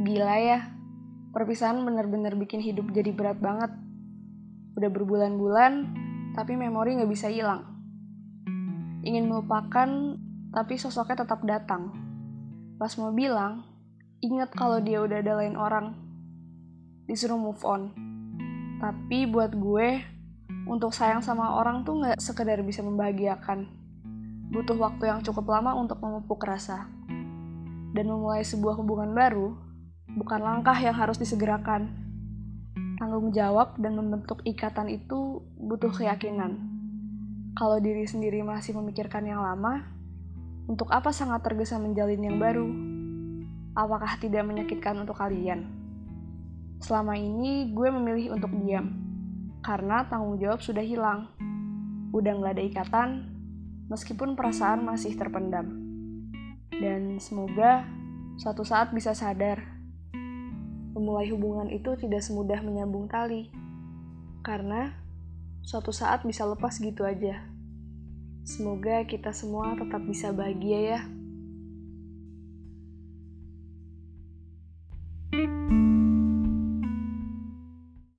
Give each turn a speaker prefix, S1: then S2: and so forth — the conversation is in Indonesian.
S1: Gila ya, perpisahan bener-bener bikin hidup jadi berat banget. Udah berbulan-bulan, tapi memori gak bisa hilang. Ingin melupakan, tapi sosoknya tetap datang. Pas mau bilang, ingat kalau dia udah ada lain orang. Disuruh move on. Tapi buat gue, untuk sayang sama orang tuh gak sekedar bisa membahagiakan. Butuh waktu yang cukup lama untuk memupuk rasa. Dan memulai sebuah hubungan baru bukan langkah yang harus disegerakan. Tanggung jawab dan membentuk ikatan itu butuh keyakinan. Kalau diri sendiri masih memikirkan yang lama, untuk apa sangat tergesa menjalin yang baru? Apakah tidak menyakitkan untuk kalian? Selama ini gue memilih untuk diam, karena tanggung jawab sudah hilang. Udah nggak ada ikatan, meskipun perasaan masih terpendam. Dan semoga suatu saat bisa sadar memulai hubungan itu tidak semudah menyambung tali. Karena suatu saat bisa lepas gitu aja. Semoga kita semua tetap bisa bahagia ya.